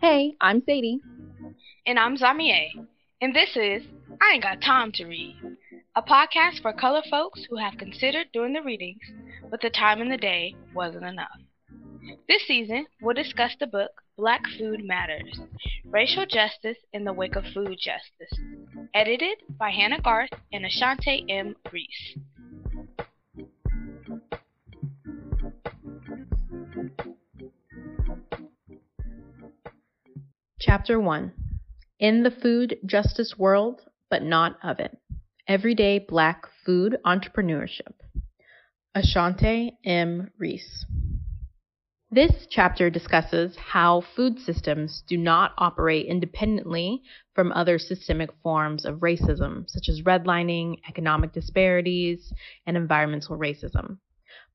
Hey, I'm Sadie. And I'm Zamie. And this is I Ain't Got Time to Read, a podcast for color folks who have considered doing the readings, but the time in the day wasn't enough. This season, we'll discuss the book Black Food Matters Racial Justice in the Wake of Food Justice, edited by Hanna Garth and Ashante M. Reese. Chapter 1 In the Food Justice World, but Not of It Everyday Black Food Entrepreneurship. Ashante M. Reese. This chapter discusses how food systems do not operate independently from other systemic forms of racism, such as redlining, economic disparities, and environmental racism.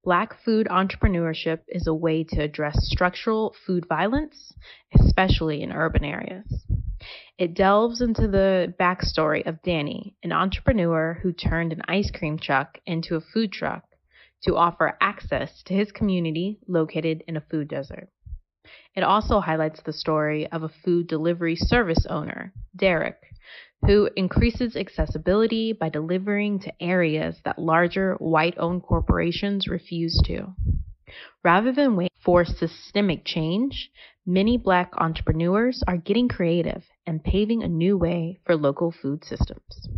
Black food entrepreneurship is a way to address structural food violence, especially in urban areas. It delves into the backstory of Danny, an entrepreneur who turned an ice cream truck into a food truck to offer access to his community located in a food desert. It also highlights the story of a food delivery service owner, Derek, who increases accessibility by delivering to areas that larger white owned corporations refuse to. Rather than wait for systemic change, many black entrepreneurs are getting creative and paving a new way for local food systems.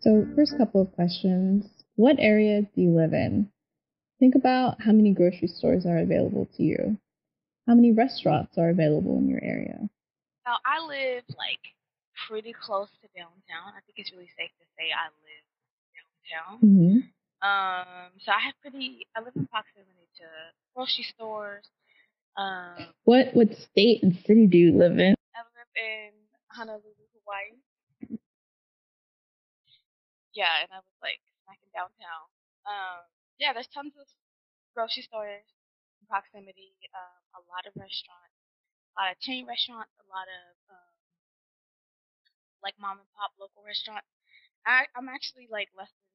So, first couple of questions. What area do you live in? Think about how many grocery stores are available to you. How many restaurants are available in your area? Now, I live like pretty close to downtown. I think it's really safe to say I live downtown. Mm-hmm. Um, so I have pretty. I live in proximity to grocery stores. Um, What what state and city do you live in? I live in Honolulu, Hawaii. Yeah, and I was like back smacking downtown. Um, yeah, there's tons of grocery stores in proximity. Um, a lot of restaurants, a lot of chain restaurants, a lot of um, like mom and pop local restaurants. I, I'm actually like less than,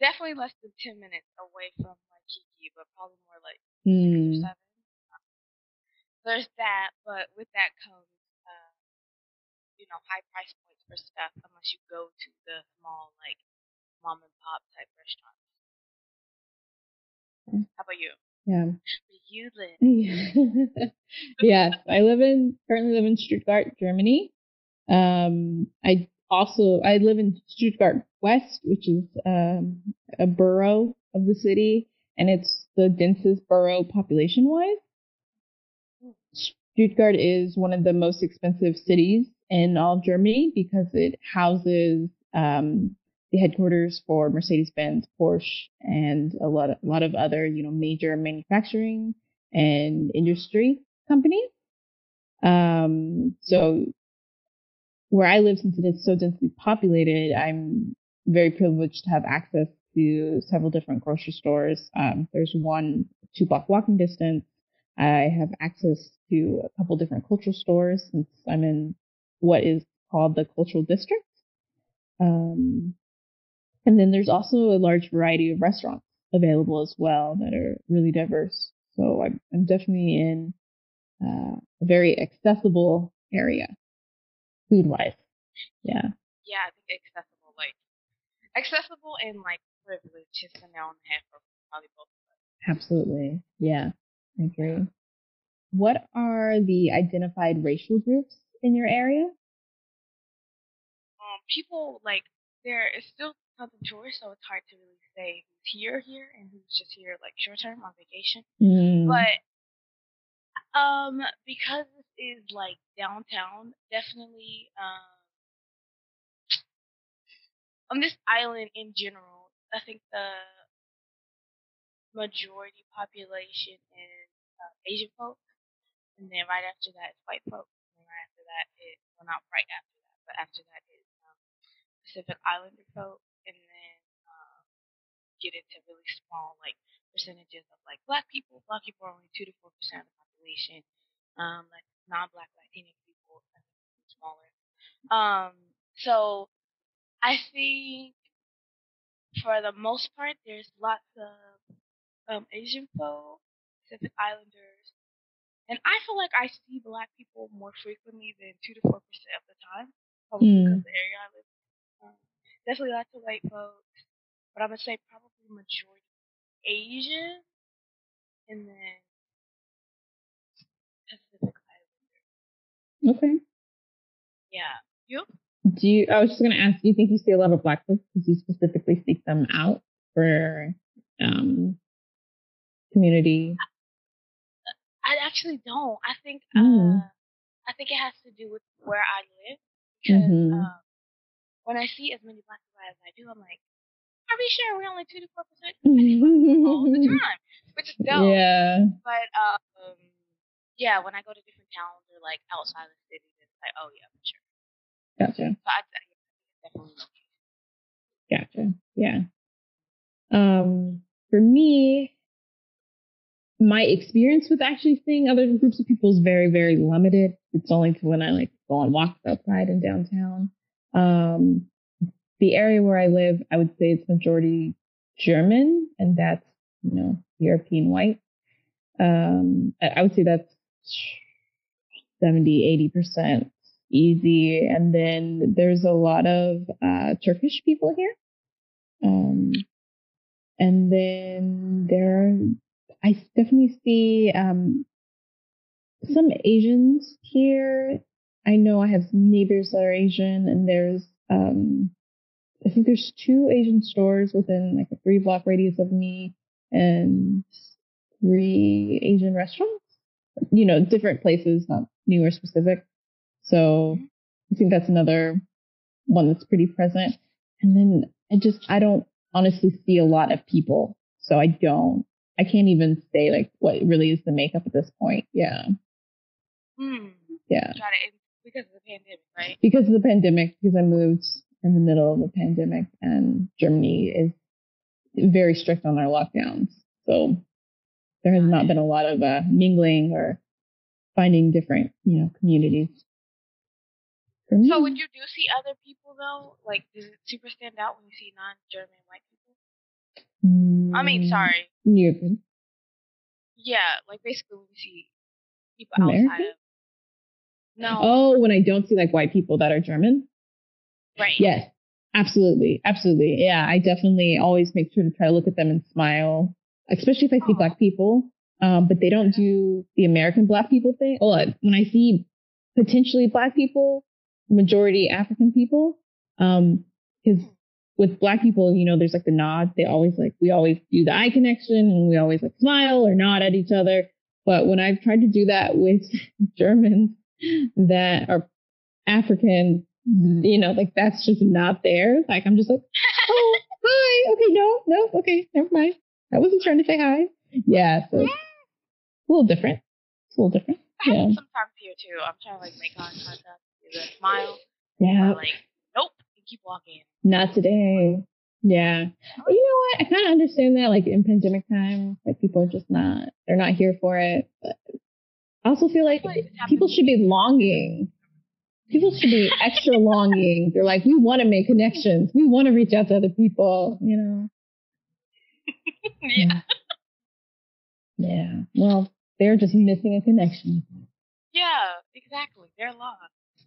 definitely less than ten minutes away from Waikiki, but probably more like six or Hmm. seven. There's that, but with that comes, uh, you know, high price points for stuff unless you go to the small like mom and pop type restaurants. Mm. How about you? Yeah. Where you live? yes, I live in currently live in Stuttgart, Germany. Um, I also I live in Stuttgart West, which is um, a borough of the city, and it's the densest borough population wise. Stuttgart is one of the most expensive cities in all of Germany because it houses um, the headquarters for Mercedes-Benz, Porsche, and a lot of, a lot of other you know major manufacturing and industry companies. Um, so where I live, since it is so densely populated, I'm very privileged to have access to several different grocery stores. Um, there's one two block walking distance. I have access to a couple different cultural stores since I'm in what is called the cultural district. Um, and then there's also a large variety of restaurants available as well that are really diverse. So I'm, I'm definitely in uh, a very accessible area, food wise. Yeah. Yeah, I think accessible, like accessible and like privilege is the nail on the head for probably both of us. Absolutely. Yeah, I agree. What are the identified racial groups in your area? Um, people like there is still of tourists, so it's hard to really say who's here here and who's just here like short term on vacation. Mm, But um, because this is like downtown, definitely um, on this island in general, I think the majority population is uh, Asian folks, and then right after that is white folks, and then right after that is well not right after that, but after that is um, Pacific Islander folk, and then um, get into really small like percentages of like black people. Black people are only two to four percent of the population. Um, like non-black Latinx people are smaller. Um, so I think for the most part, there's lots of um, Asian folk, Pacific Islanders, and I feel like I see black people more frequently than two to four percent of the time, probably Mm. because the area I live. In. Definitely lots of white folks, but I'm gonna say probably majority Asian, and then Pacific Islander. Okay. Yeah, you? Do you? I was just gonna ask. Do you think you see a lot of black folks because you specifically seek them out for um community? I actually don't. I think Mm. uh, I think it has to do with where I live because Mhm. um, when I see as many black people as I do, I'm like, are we sure we're only two to four percent all the time, which is dope. Yeah. But um, yeah, when I go to different towns or like outside of the city, it's like, oh yeah, for sure. Gotcha. So I, definitely. Gotcha. Yeah. Um, for me, my experience with actually seeing other groups of people is very, very limited. It's only to when I like go on walks outside in downtown. Um, the area where I live, I would say it's majority German, and that's you know European white. Um, I, would say that's 70, 80 percent easy, and then there's a lot of uh, Turkish people here. Um, and then there, are, I definitely see um, some Asians here. I know I have neighbors that are Asian, and there's, um, I think there's two Asian stores within like a three block radius of me, and three Asian restaurants. You know, different places, not newer specific. So I think that's another one that's pretty present. And then I just I don't honestly see a lot of people, so I don't. I can't even say like what really is the makeup at this point. Yeah, Hmm. yeah. Got it. Because of the pandemic, right? Because of the pandemic, because I moved in the middle of the pandemic, and Germany is very strict on their lockdowns, so there has not been a lot of uh, mingling or finding different, you know, communities. So when you do see other people though, like does it super stand out when you see non-German white people? I mean, Mm, sorry. you're. Yeah, like basically when you see people American? outside of. No. Oh, when I don't see like white people that are German. Right. Yes, absolutely, absolutely. Yeah, I definitely always make sure to try to look at them and smile, especially if I see Aw. black people. Um, but they don't do the American black people thing. Oh, when I see potentially black people, majority African people, um, because with black people, you know, there's like the nod. They always like we always do the eye connection and we always like smile or nod at each other. But when I've tried to do that with Germans that are African, mm-hmm. you know, like that's just not there. Like I'm just like, oh, hi. Okay, no, no, okay, never mind. I wasn't trying to say hi. Yeah, so it's a little different. It's a little different. I Yeah. sometimes here too. I'm trying to like make eye contact, a smile, Yeah, like nope, and keep walking. not today. Yeah. You know what? I kind of understand that, like in pandemic time, like people are just not, they're not here for it. But I also feel like people should be longing. People should be extra longing. They're like, we want to make connections. We want to reach out to other people, you know? yeah. Yeah. Well, they're just missing a connection. Yeah, exactly. They're lost.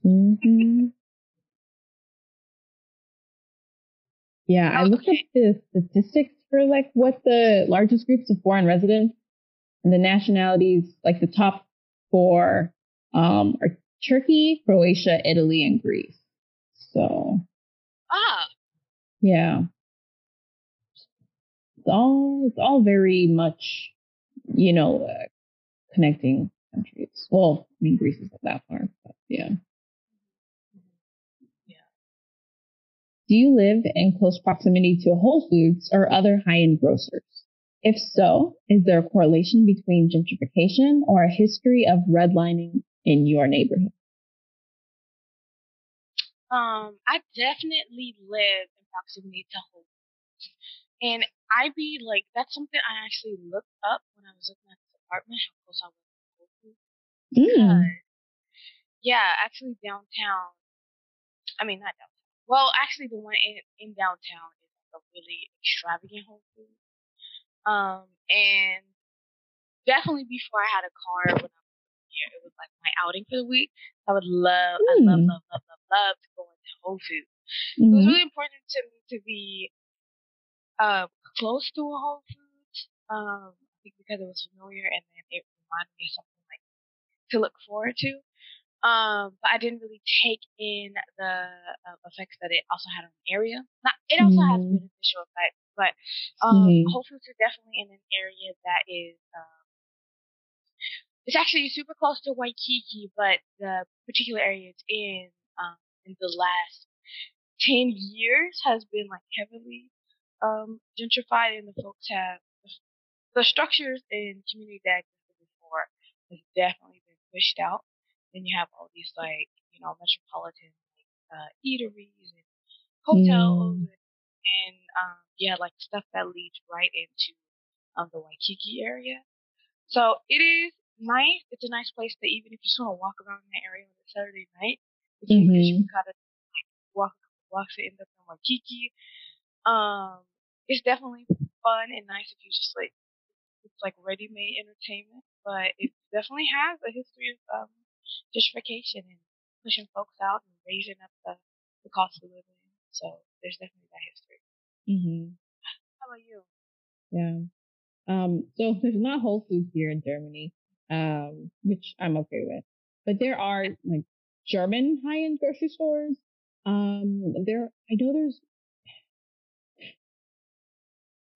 Mm-hmm. Yeah, I looked up Okay. the statistics for like what the largest groups of foreign residents and the nationalities, like the top four, um, are Turkey, Croatia, Italy, and Greece. So Ah, yeah, it's all it's all very much, you know, uh, connecting countries. Well, I mean, Greece is not that far, but yeah. Yeah. Do you live in close proximity to Whole Foods or other high-end grocers? If so, is there a correlation between gentrification or a history of redlining in your neighborhood? Um, I definitely live in proximity to Foods. And I be like, that's something I actually looked up when I was looking at this apartment, how close I was to Foods. Mm. Yeah, actually downtown, I mean, not downtown, well, actually, the one in in downtown is like a really extravagant Whole Foods. Um, and definitely before I had a car when I was here, it was like my outing for the week. I would love, mm. I love, hmm. love, love, love, love to go into Whole Foods. Mm-hmm. It was mm-hmm. really important to me to be uh, close to a Whole Foods. Um, I think because it was familiar and then it reminded me of something like to look forward to. Um, but I didn't really take in the uh, effects that it also had on the area. Not, it also mm. has mm-hmm. beneficial effects, but um, mm. Whole Foods is definitely in an area that is um, it's actually super close to Waikiki, but the particular area it's in um, in the last ten years has been like heavily um, gentrified, and the folks have the structures and community that existed before has definitely been pushed out. Then you have all these like you know metropolitan like, uh, eateries and hotels mm. and, and um, yeah, like stuff that leads right into um, the Waikiki area. So it is nice. It's a nice place that even if you just want to walk around in the area on a Saturday night, because mm-hmm. you gotta like, walk a couple blocks to end up in Waikiki. Um, it's definitely fun and nice if you just like it's like ready-made entertainment, but it definitely has a history of um, gentrification and pushing folks out and raising up the, the cost of living. So there's definitely that history. Mhm. How about you? Yeah. Um, so there's not Whole Foods here in Germany um, which I'm okay with. But there are like German high-end grocery stores. Um, there, I know there's,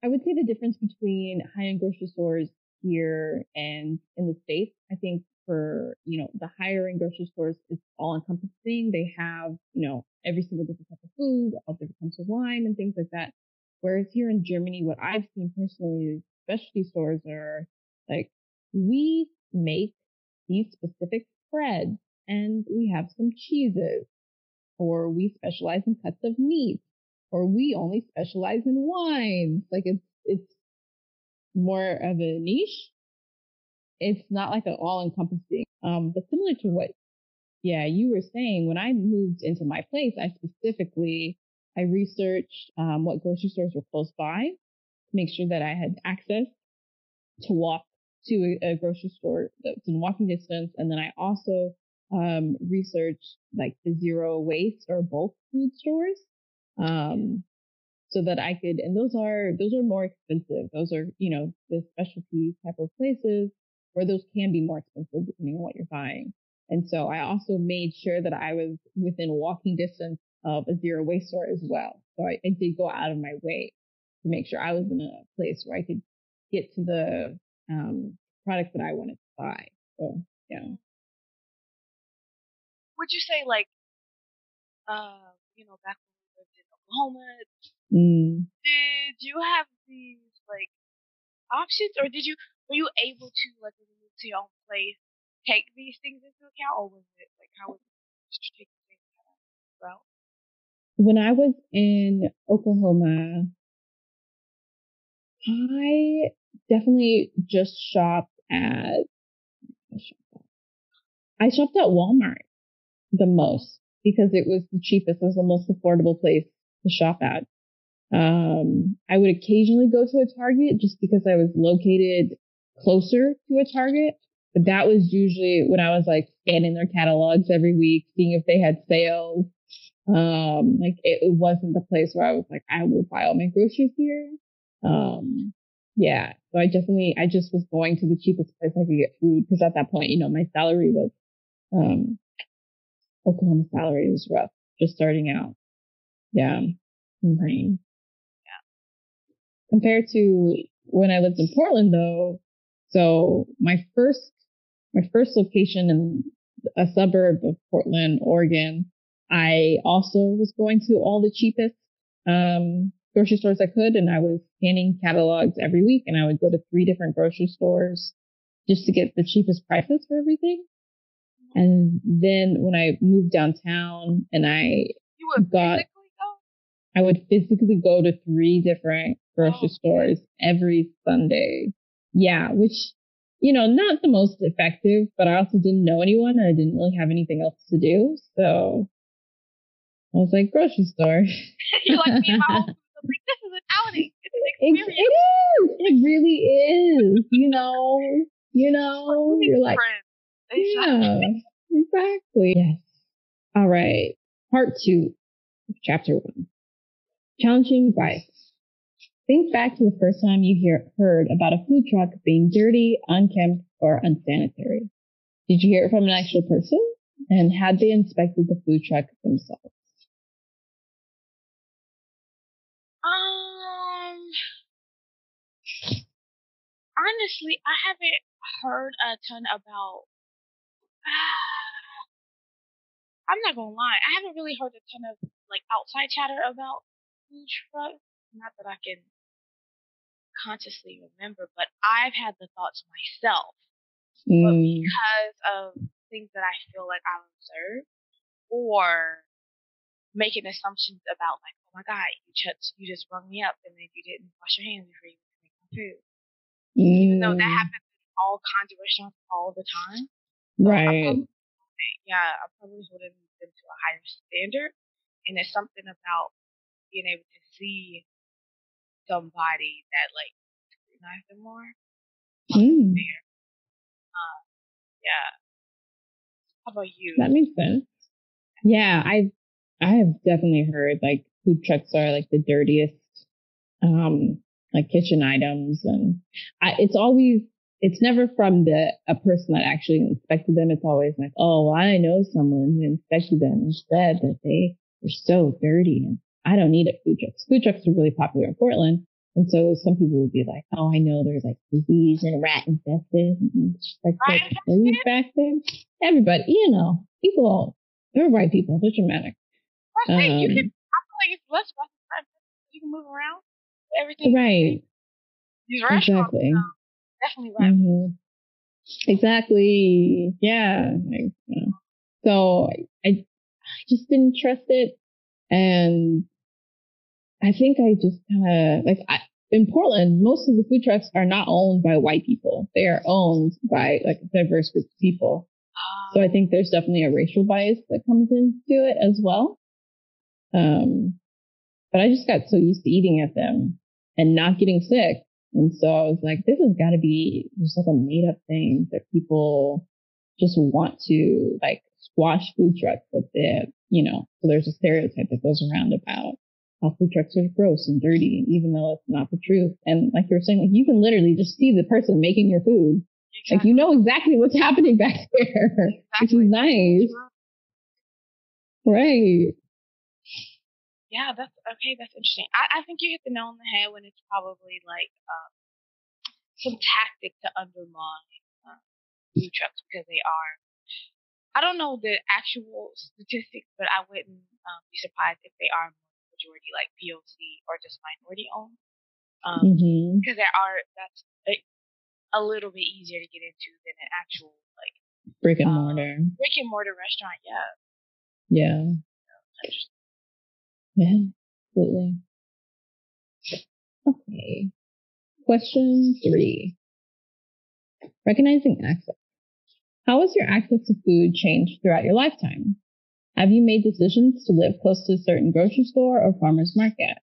I would say the difference between high-end grocery stores here and in the States, I think for, you know, the higher end grocery stores, is all encompassing. They have, you know, every single different type of food, all different types of wine and things like that. Whereas here in Germany, what I've seen personally is specialty stores are like, we make these specific spreads and we have some cheeses or we specialize in cuts of meat or we only specialize in wines. Like it's, it's more of a niche. It's not like an all encompassing. Um, but similar to what, yeah, you were saying, when I moved into my place, I specifically, I researched, um, what grocery stores were close by to make sure that I had access to walk to a, a grocery store that's in walking distance. And then I also um, researched like the zero waste or bulk food stores. Um, so that I could, and those are, those are more expensive. Those are, you know, the specialty type of places where those can be more expensive depending on what you're buying. And so I also made sure that I was within walking distance of a zero waste store as well. So I, I did go out of my way to make sure I was in a place where I could get to the um, products that I wanted to buy. So yeah. Would you say like, uh, you know, back when we lived in Oklahoma, mm. did you have these like options, or did you were you able to like to your own place take these things into account, or was it like how was it route? When I was in Oklahoma, I definitely just shopped at, I shopped at Walmart the most because it was the cheapest. It was the most affordable place to shop at. Um, I would occasionally go to a Target just because I was located closer to a Target, but that was usually when I was like scanning their catalogs every week, seeing if they had sales. Um, like it, it wasn't the place where I was like, I will buy all my groceries here. Um, yeah. So I definitely, I just was going to the cheapest place I could get food because at that point, you know, my salary was, um, Oklahoma salary was rough just starting out. Yeah. Yeah. Compared to when I lived in Portland though, so my first, my first location in a suburb of Portland, Oregon, I also was going to all the cheapest, um, grocery stores I could and I was scanning catalogs every week and I would go to three different grocery stores just to get the cheapest prices for everything. And then when I moved downtown and I got, I would physically go to three different grocery oh. stores every Sunday. Yeah, which, you know, not the most effective, but I also didn't know anyone and I didn't really have anything else to do. So I was like, grocery store. You're like me and my own like, this is an outing. It's an It, it is. It really is. You know. You know. You're like, yeah, exactly. Yes. All right. Part two, chapter one. Challenging bias. Think back to the first time you hear, heard about a food truck being dirty, unkempt, or unsanitary. Did you hear it from an actual person? And had they inspected the food truck themselves? Um, honestly, I haven't heard a ton about. I'm not gonna lie, I haven't really heard a ton of like outside chatter about food trucks. Not that I can consciously remember, but I've had the thoughts myself. But Mm, because of things that I feel like I've observed, or making assumptions about like, oh my god, you just you just rung me up and then you didn't wash your hands before you make my food. Even though that mm, happens in all kinds of restaurants all the time. right. Yeah, I'm probably holding them to a higher standard, and it's something about being able to see somebody that like scrutinize them more. Mm, There, yeah. How about you? that makes sense. Yeah, I I have definitely heard like food trucks are like the dirtiest um like kitchen items and I, it's always it's never from the a person that actually inspected them. It's always like, oh, I know someone who inspected them and said that they were so dirty and I don't need it. Food trucks. Food trucks are really popular in Portland. And so some people would be like, oh, I know there's like disease and rat infested. And it's just like, like, are you infected? Everybody, you know, people, they're white people. They're dramatic. Think you Um, can. I feel like it's less. You can move around. Everything. Right. These restaurants Exactly. um, definitely right. hmm Exactly. Yeah. Like, you know. So I, I just didn't trust it. And I think I just kind of like I, in Portland, most of the food trucks are not owned by white people. They are owned by like diverse group of people. So I think there's definitely a racial bias that comes into it as well. Um, but I just got so used to eating at them and not getting sick. And so I was like, this has got to be just like a made up thing that people just want to like squash food trucks that they, you know, so there's a stereotype that goes around about how food trucks are gross and dirty, even though it's not the truth. And like you were saying, like you can literally just see the person making your food. Like you know exactly what's happening back there, which is nice. Right. Yeah, that's okay. That's interesting. I, I think you hit the nail on the head when it's probably like um, some tactic to undermine uh, food trucks because they are. I don't know the actual statistics, but I wouldn't um, be surprised if they are majority like POC or just minority owned. Um, hmm because there are that's a, a little bit easier to get into than an actual like Brick and Um, mortar. brick and mortar restaurant. Yeah. Yeah. Yeah. Absolutely. Okay. Question three. Recognizing access. How has your access to food changed throughout your lifetime? Have you made decisions to live close to a certain grocery store or farmer's market?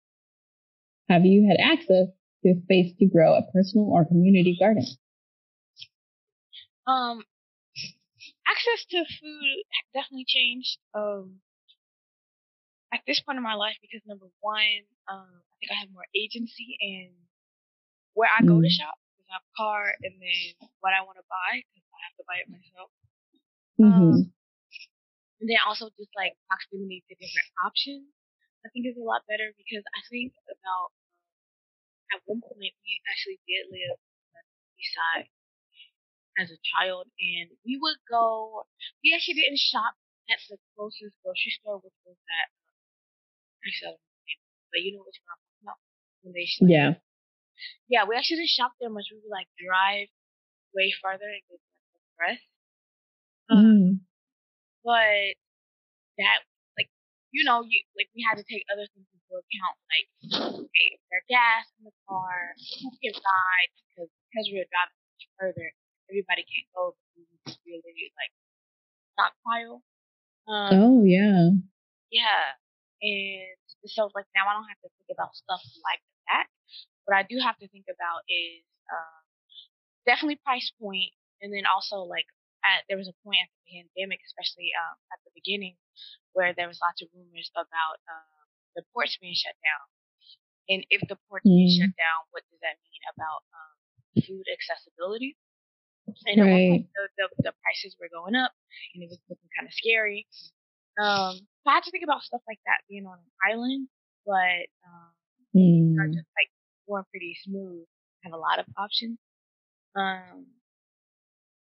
Have you had access to a space to grow a personal or community garden? Um, access to food definitely changed. Um, at this point in my life, because number one, um, I think I have more agency in where I go to Mm. shop because I have a car, and then what I want to buy have to buy it myself. Mm-hmm. And then also just like proximity to different options, I think is a lot better because I think about um, at one point we actually did live on the east side as a child, and we would go. We actually didn't shop at the closest grocery store, which was at. Actually, I don't know the name, but you know which one I'm talking about. When they. Yeah. Yeah, we actually didn't shop there much. We would like drive way farther and get the rest. Mm. but that like you know you like we had to take other things into account like okay their gas in the car can ride because because we were driving much further everybody can't go but we would just really like stockpile um Oh, yeah. yeah and so like now I don't have to think about stuff like that. What I do have to think about is um, definitely price point, and then also like at, there was a point at the pandemic, especially um, at the beginning, where there was lots of rumors about um, the ports being shut down. And if the ports mm. being shut down, what does that mean about um, food accessibility? And right. at one point, the, the, the, prices were going up, and it was looking kind of scary. Um, so I had to think about stuff like that being on an island, but um, mm. are just like going pretty smooth. Have a lot of options. Um,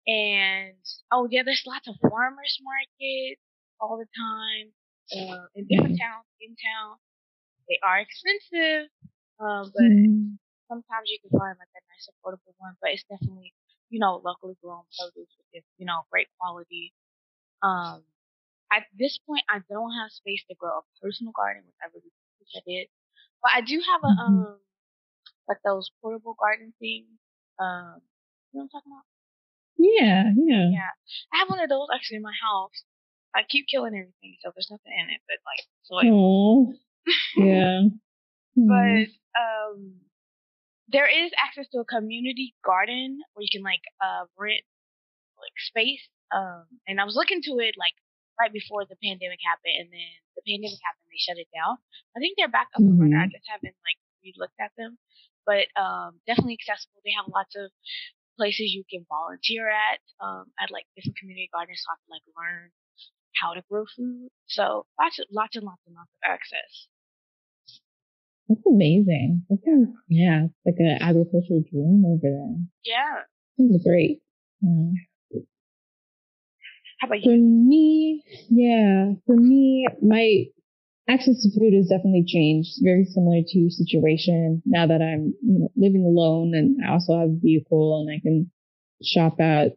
and oh yeah, there's lots of farmers markets all the time uh, in different towns in town. They are expensive, um, but mm. sometimes you can find like a nice affordable one. But it's definitely you know locally grown produce with you know great quality. Um, at this point, I don't have space to grow a personal garden, which I really wish I did. But I do have a mm-hmm. um like those portable garden things. Um, you know what I'm talking about? Yeah, yeah. Yeah. I have one of those actually in my house. I keep killing everything, so there's nothing in it but like soil. yeah. But um there is access to a community garden where you can like uh rent like space. Um and I was looking to it like right before the pandemic happened and then the pandemic happened they shut it down. I think they're back up mm-hmm. and running. I just haven't like re looked at them. But um definitely accessible. They have lots of places you can volunteer at, um, at like different community gardens so I can like learn how to grow food. So lots of, lots and lots and lots of access. That's amazing. That's a, yeah, it's like an agricultural dream over there. Yeah. That's great. Yeah. How about you? For me, yeah, for me, my access to food has definitely changed. Very similar to your situation. Now that I'm you know, living alone and I also have a vehicle and I can shop at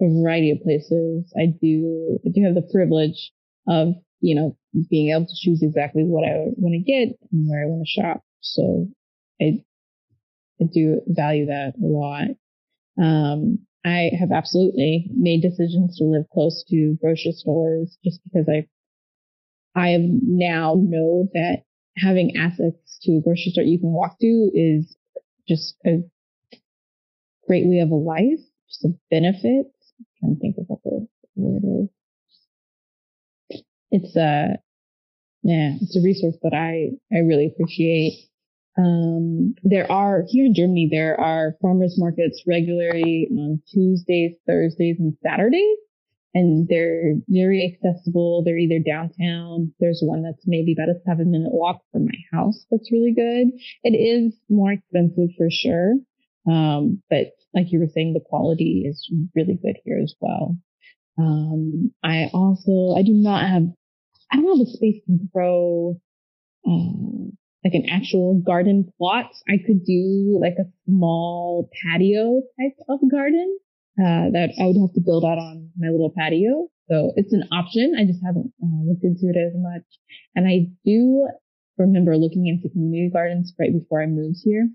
a variety of places. I do, I do have the privilege of, you know, being able to choose exactly what I want to get and where I want to shop. So I, I do value that a lot. Um, I have absolutely made decisions to live close to grocery stores just because I I have now know that having access to a grocery store you can walk to is just a great way of a life, just a benefit. I'm trying to think of what the word is. It's a, yeah, it's a resource that I, I really appreciate. Um, there are, here in Germany, there are farmers markets regularly on Tuesdays, Thursdays, and Saturdays and they're very accessible. They're either downtown. There's one that's maybe about a seven minute walk from my house. That's really good. It is more expensive for sure. Um, but like you were saying, the quality is really good here as well. Um, I also, I do not have, I don't have a space to grow, um, like an actual garden plot. I could do like a small patio type of garden uh, that I would have to build out on my little patio. So it's an option. I just haven't uh, looked into it as much. And I do remember looking into community gardens right before I moved here.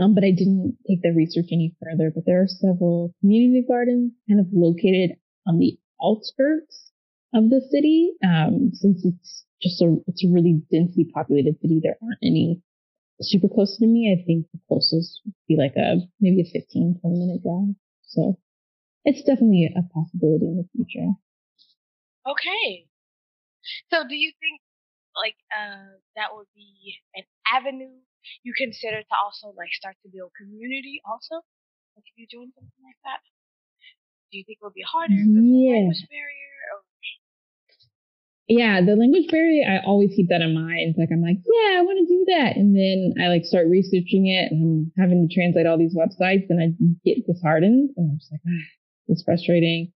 Um, but I didn't take the research any further. But there are several community gardens kind of located on the outskirts of the city. Um, since it's just a, it's a really densely populated city, there aren't any super close to me. I think the closest would be like a, maybe a 15, 20 minute drive. So it's definitely a possibility in the future. Okay. So do you think like uh that would be an avenue you consider to also like start to build community also? Like if you're doing something like that? Do you think it would be harder because yeah. language barrier or yeah, the language barrier, I always keep that in mind. Like, I'm like, yeah, I want to do that. And then I like start researching it and I'm having to translate all these websites and I get disheartened and I'm just like, ah, it's frustrating.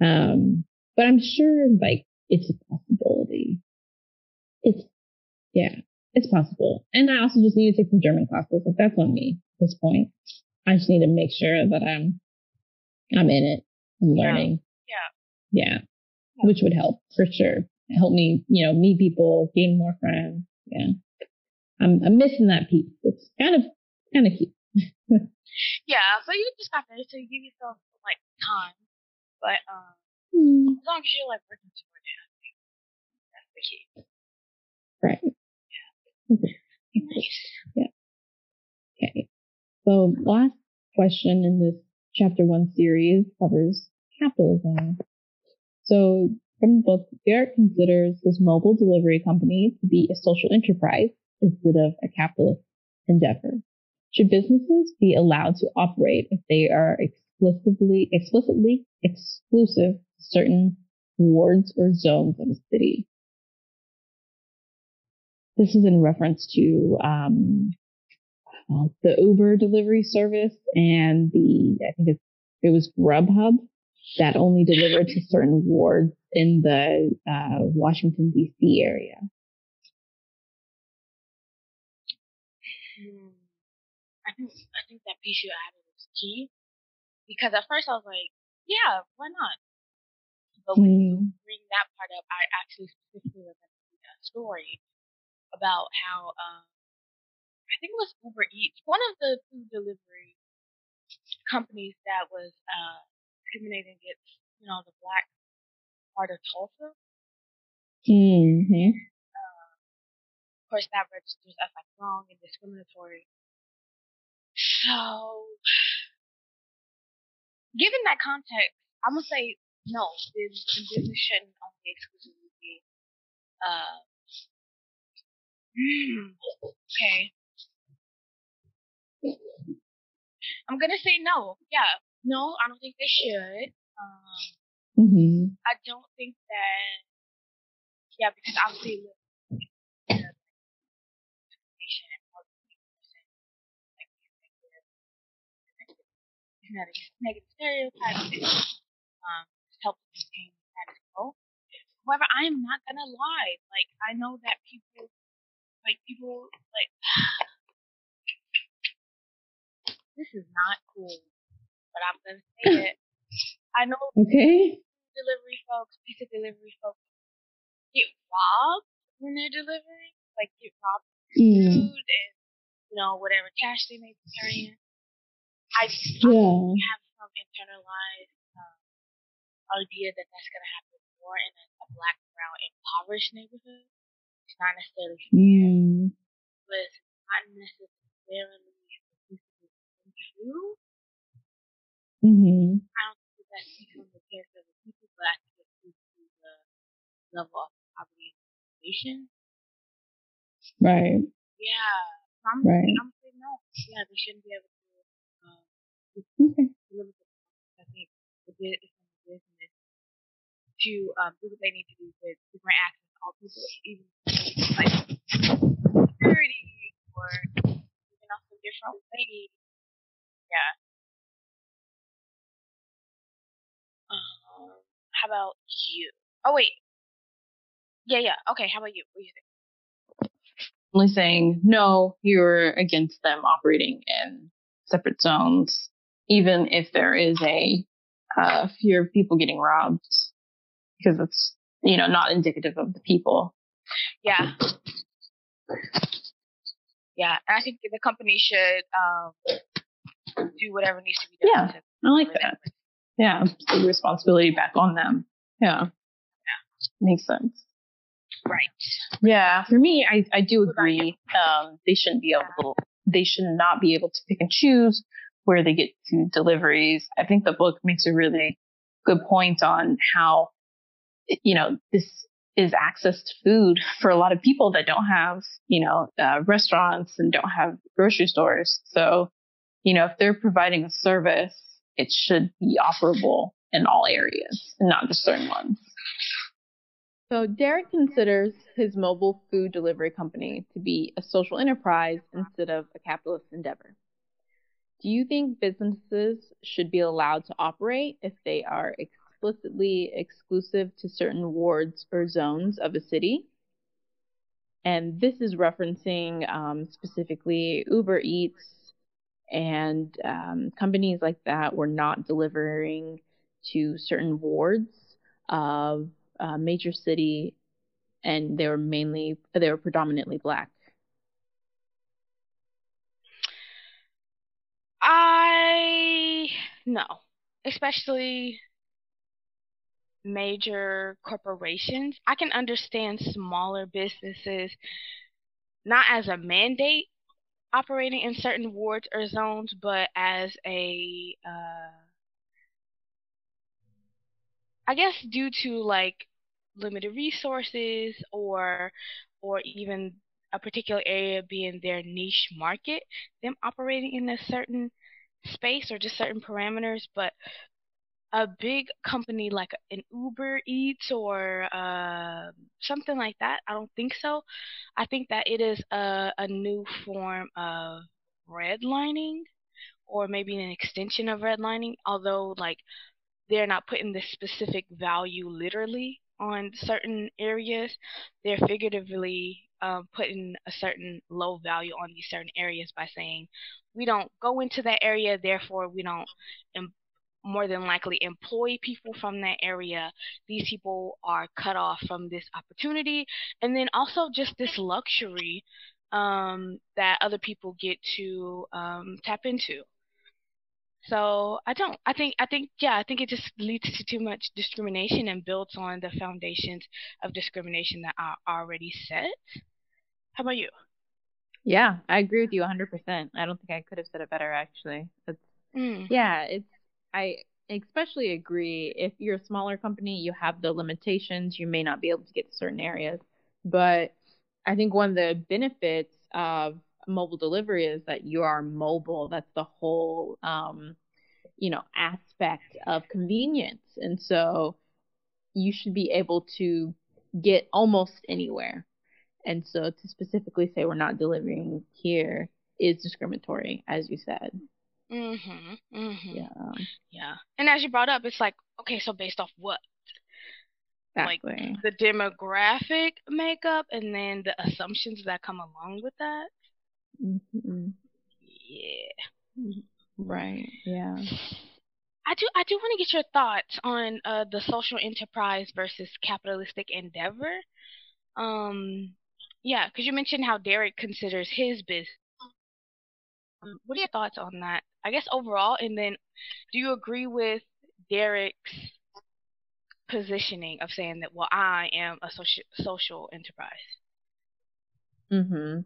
Um, but I'm sure like it's a possibility. It's, yeah, it's possible. And I also just need to take some German classes. Like that's on me at this point. I just need to make sure that I'm, I'm in it. I'm learning. Yeah. yeah. yeah. Which would help for sure help me, you know, meet people, gain more friends. Yeah. I'm, I'm missing that piece. It's kind of, kind of cute. yeah, so you just got to, so you give yourself like time, but, um, mm. as long as you're like working toward it, I think that's the key. Right. Nice. Yeah. Okay. So last question in this chapter one series covers capitalism. So from the book, Derek considers his mobile delivery company to be a social enterprise instead of a capitalist endeavor. Should businesses be allowed to operate if they are explicitly, explicitly exclusive to certain wards or zones of a city? This is in reference to um, uh, the Uber delivery service and the I think it was Grubhub that only delivered to certain wards in the uh, Washington D.C. area. Hmm. I think I think that piece you added is key because at first I was like, yeah, why not? But when mm. you hmm. bring that part up, I actually specifically remember a story about how um, I think it was Uber Eats, one of the food delivery companies that was uh, discriminating against, you know, the black part of Tulsa. Mm-hmm. Uh, of course, that registers as like wrong and discriminatory. So, given that context, I'm gonna say no. This business shouldn't only exclusively be. Uh, okay. I'm gonna say no. Yeah, no, I don't think they should. Um, mm-hmm. I don't think that. Yeah, because obviously, negative stereotypes um, help maintain status quo. However, I am not gonna lie. Like I know that people, like people, like this is not cool, but I'm gonna say it. I know okay. delivery folks, pizza delivery folks get robbed when they're delivering, like get robbed of mm. food and you know whatever cash they may be carrying. I, yeah. have some internalized um, idea that that's gonna happen more in a, a black, brown, impoverished neighborhood. It's not necessarily, mm. but it's not necessarily true. Mm-hmm. I don't think that speaks on the character of the people, but I think it speaks to the level of poverty and situation. Right. Yeah. I'm, right. I'm saying no. Yeah, they shouldn't be able to um, okay. deliver the I think the business to um, do what they need to do to, to grant access to all people, even like security or even also different ways yeah. Um, how about you? Oh wait. Yeah, yeah. Okay. How about you? What do you think? Only saying no. You're against them operating in separate zones, even if there is a uh, fear of people getting robbed, because it's you know not indicative of the people. Yeah. Yeah, and I think the company should um, do whatever needs to be done. Yeah, I like that. Yeah, put the responsibility back on them. Yeah. Yeah. Makes sense. Right. Yeah, for me, I, I do agree. Um, they shouldn't be able to, they should not be able to pick and choose where they get to deliveries. I think the book makes a really good point on how, you know, this is access to food for a lot of people that don't have, you know, uh, restaurants and don't have grocery stores. So you know, if they're providing a service, it should be operable in all areas and not just certain ones. So Derek considers his mobile food delivery company to be a social enterprise instead of a capitalist endeavor. Do you think businesses should be allowed to operate if they are explicitly exclusive to certain wards or zones of a city? And this is referencing um, specifically Uber Eats, and um, companies like that were not delivering to certain wards of a major city, and they were mainly they were predominantly black. I no, especially major corporations. I can understand smaller businesses not as a mandate operating in certain wards or zones, but as a uh, I guess due to like limited resources or or even a particular area being their niche market, them operating in a certain space or just certain parameters, but a big company like an Uber Eats or uh, something like that, I don't think so. I think that it is a, a new form of redlining or maybe an extension of redlining, although like they're not putting the specific value literally on certain areas. They're figuratively um, putting a certain low value on these certain areas by saying we don't go into that area, therefore we don't more than likely employ people from that area. These people are cut off from this opportunity, and then also just this luxury um, that other people get to um, tap into. So I don't. I think. I think. Yeah. I think it just leads to too much discrimination and builds on the foundations of discrimination that are already set. How about you? Yeah, I agree with you 100%. I don't think I could have said it better actually. It's mm. yeah, it's I especially agree if you're a smaller company, you have the limitations, you may not be able to get to certain areas. But I think one of the benefits of mobile delivery is that you are mobile. That's the whole um, you know, aspect of convenience. And so you should be able to get almost anywhere. And so to specifically say we're not delivering here is discriminatory, as you said. Mhm. Mhm. Yeah. Yeah. And as you brought up, it's like, okay, so based off what? Exactly. Like the demographic makeup and then the assumptions that come along with that. Mm-hmm. Yeah. Right. Yeah. I do. I do want to get your thoughts on uh, the social enterprise versus capitalistic endeavor. Um, yeah, because you mentioned how Derek considers his business. Um, what are your thoughts on that? I guess overall, and then do you agree with Derek's positioning of saying that well, I am a social social enterprise? Mm-hmm.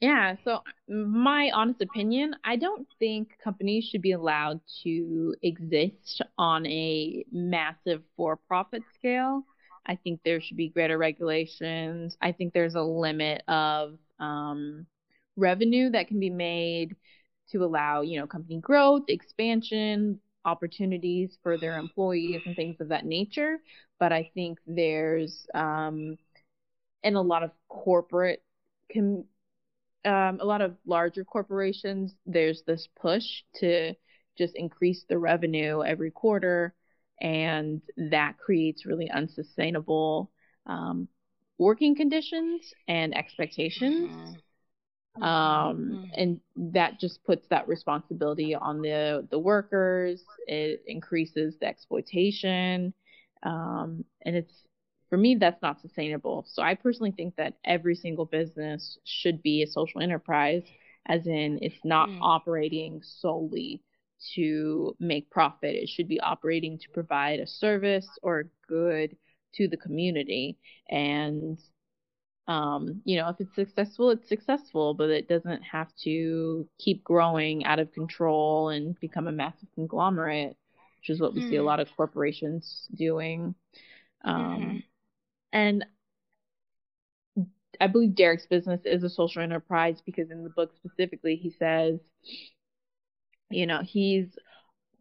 Yeah, so my honest opinion, I don't think companies should be allowed to exist on a massive for profit scale. I think there should be greater regulations. I think there's a limit of um, revenue that can be made to allow, you know, company growth, expansion, opportunities for their employees and things of that nature. But I think there's um, in a lot of corporate com- um, a lot of larger corporations, there's this push to just increase the revenue every quarter, and that creates really unsustainable um, working conditions and expectations. Um, mm-hmm. and that just puts that responsibility on the the workers. It increases the exploitation, um, and it's for me, that's not sustainable. So I personally think that every single business should be a social enterprise, as in it's not mm. operating solely to make profit. It should be operating to provide a service or a good to the community. And, um, you know, if it's successful, it's successful, but it doesn't have to keep growing out of control and become a massive conglomerate, which is what we mm. see a mm. lot of corporations doing. Um, mm-hmm. And I believe Derek's business is a social enterprise because in the book specifically, he says, you know, he's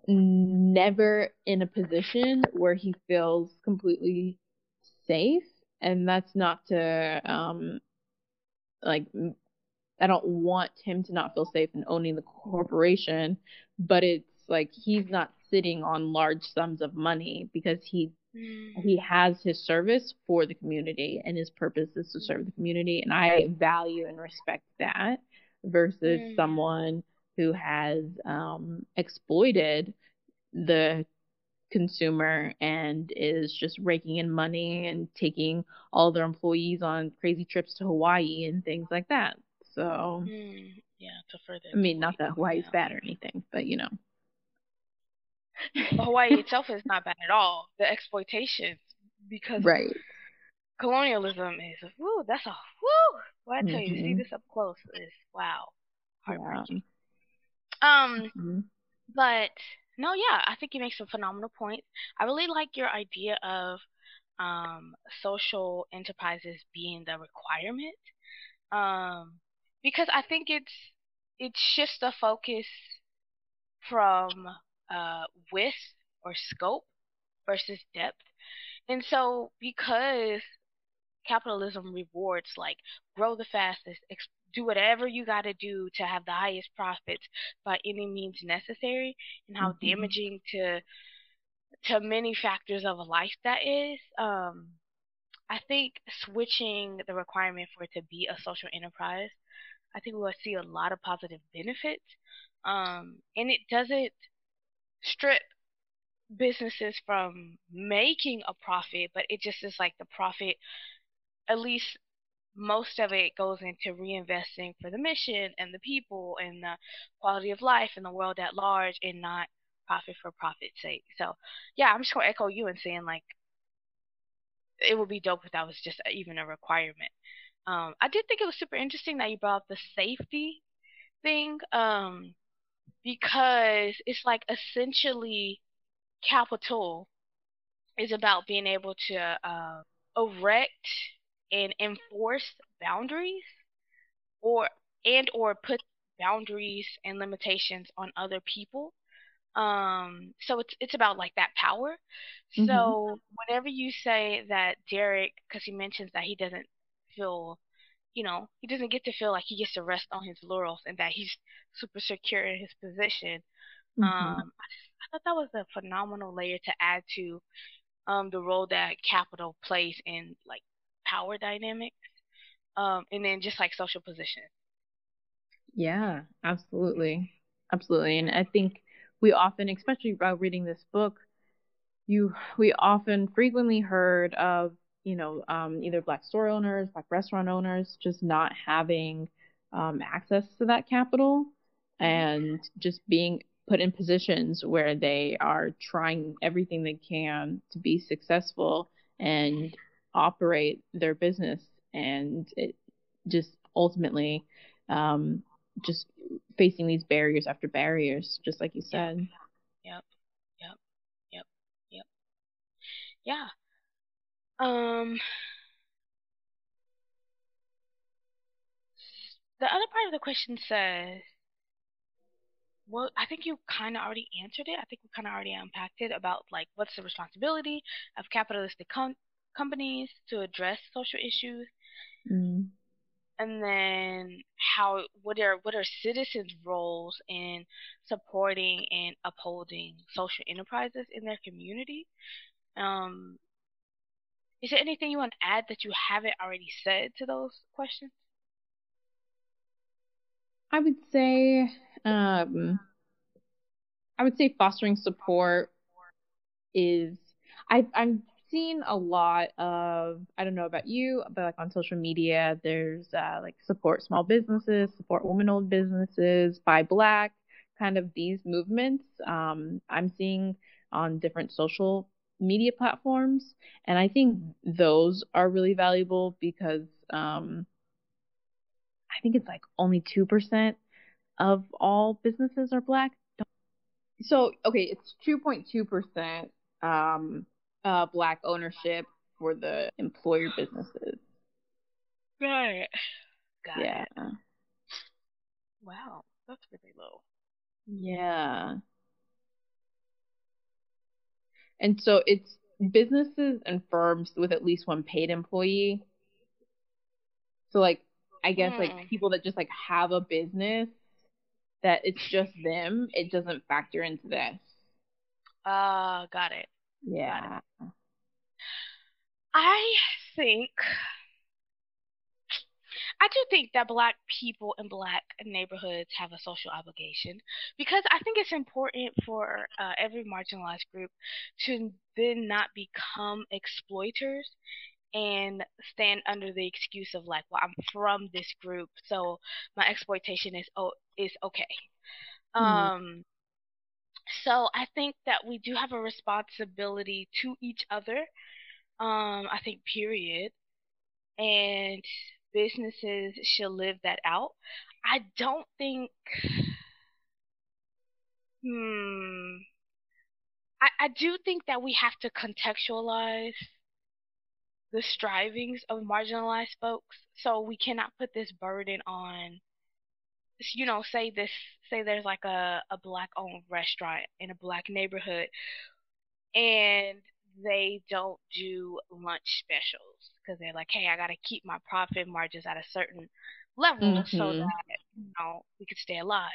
never in a position where he feels completely safe. And that's not to, um, like, I don't want him to not feel safe in owning the corporation, but it's like he's not sitting on large sums of money because he Mm. He has his service for the community, and his purpose is to serve the community. And I value and respect that versus mm. someone who has um, exploited the consumer and is just raking in money and taking all their employees on crazy trips to Hawaii and things like that. So, mm. yeah, to further. I mean, not that Hawaii's yeah. bad or anything, but you know. Hawaii itself is not bad at all. The exploitation, because right. colonialism is a woo. That's a woo. What I tell you, to see Mhm. this up close is wow, Yeah. heartbreaking. Um, Mhm. but no, yeah, I think you make some phenomenal points. I really like your idea of um, social enterprises being the requirement, um, because I think it's it shifts the focus from uh, width or scope versus depth, and so because capitalism rewards like grow the fastest, do whatever you got to do to have the highest profits by any means necessary, and how Mhm. damaging to to many factors of life that is. Um, I think switching the requirement for it to be a social enterprise, I think we'll see a lot of positive benefits. Um, and it doesn't strip businesses from making a profit, but it just is like the profit, at least most of it goes into reinvesting for the mission and the people and the quality of life and the world at large and not profit for profit's sake. So, yeah, I'm just going to echo you and saying, like, it would be dope if that was just even a requirement. Um, I did think it was super interesting that you brought up the safety thing, um, because it's like essentially capital is about being able to uh, erect and enforce boundaries, or and or put boundaries and limitations on other people. Um, so it's it's about like that power. Mhm. So whenever you say that Derek, because he mentions that he doesn't feel, you know, he doesn't get to feel like he gets to rest on his laurels and that he's super secure in his position. Mhm. Um, I, I thought that was a phenomenal layer to add to um the role that capital plays in like power dynamics. Um, and then just like social position. Yeah, absolutely. Absolutely. And I think we often, especially while reading this book, you we often frequently heard of, you know, um, either black store owners, black restaurant owners just not having um, access to that capital and just being put in positions where they are trying everything they can to be successful and operate their business and it just ultimately um, just facing these barriers after barriers, just like you said. Yep. Yep. Yep. Yep. Yeah. Um the other part of the question says well, I think you kind of already answered it. I think we kind of already unpacked it about like what's the responsibility of capitalistic com- companies to address social issues, Mm. and then how what are what are citizens' roles in supporting and upholding social enterprises in their community. Um, is there anything you want to add that you haven't already said to those questions? I would say, um, I would say fostering support is. I've I've seen a lot of. I don't know about you, but like on social media, there's uh, like support small businesses, support women-owned businesses, buy black, kind of these movements. Um, I'm seeing on different social media platforms, and I think those are really valuable because um, I think it's like only two percent of all businesses are black. So okay, it's two point two percent um uh black ownership for the employer businesses. Got it. Got yeah. it. Wow, that's really low. Yeah. And so it's businesses and firms with at least one paid employee. So like I guess Hmm. like people that just like have a business that it's just them, it doesn't factor into this. Uh, got it. Yeah. I think I do think that black people in black neighborhoods have a social obligation because I think it's important for uh, every marginalized group to then not become exploiters and stand under the excuse of like, well, I'm from this group, so my exploitation is oh is okay. Mhm. Um, so I think that we do have a responsibility to each other. Um, I think period, and businesses should live that out. I don't think. Hmm. I, I do think that we have to contextualize the strivings of marginalized folks. So we cannot put this burden on you know, say this say there's like a, a black owned restaurant in a black neighborhood and they don't do lunch specials because they're like, hey, I got to keep my profit margins at a certain level mm-hmm. so that you know we could stay alive.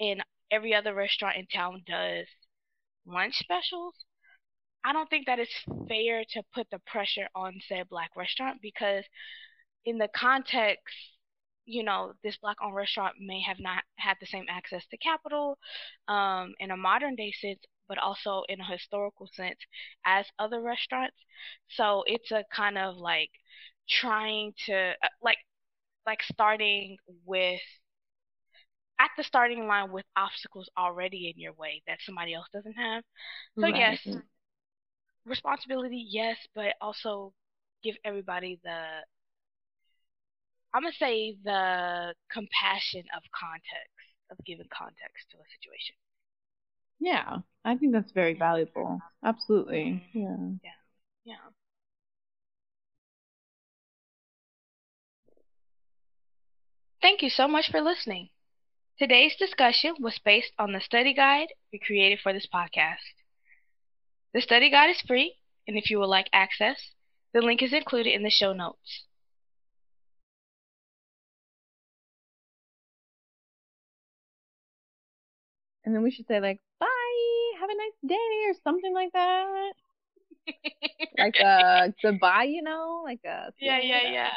And every other restaurant in town does lunch specials. I don't think that it's fair to put the pressure on say, a black restaurant because in the context you know, this black owned restaurant may have not had the same access to capital um, in a modern day sense, but also in a historical sense as other restaurants. So it's a kind of like trying to uh, like like starting with at the starting line with obstacles already in your way that somebody else doesn't have. So right. yes, responsibility, yes, but also give everybody the I'm gonna say the compassion of context of giving context to a situation. Yeah, I think that's very valuable. Absolutely. Mm-hmm. Yeah. Yeah. Yeah. Thank you so much for listening. Today's discussion was based on the study guide we created for this podcast. The study guide is free, and if you would like access, the link is included in the show notes. And then we should say like, bye, have a nice day or something like that. like a goodbye, you know, like a yeah, yeah, yeah.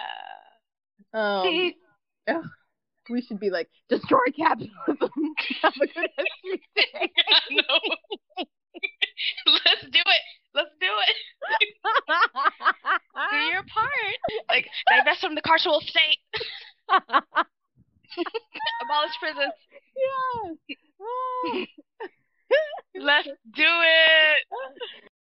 Um, we should be like destroy capitalism. have a good day. no. Let's do it. Let's do it. do your part. Like divest from the carceral state. Abolish prisons. Yes. Let's do it.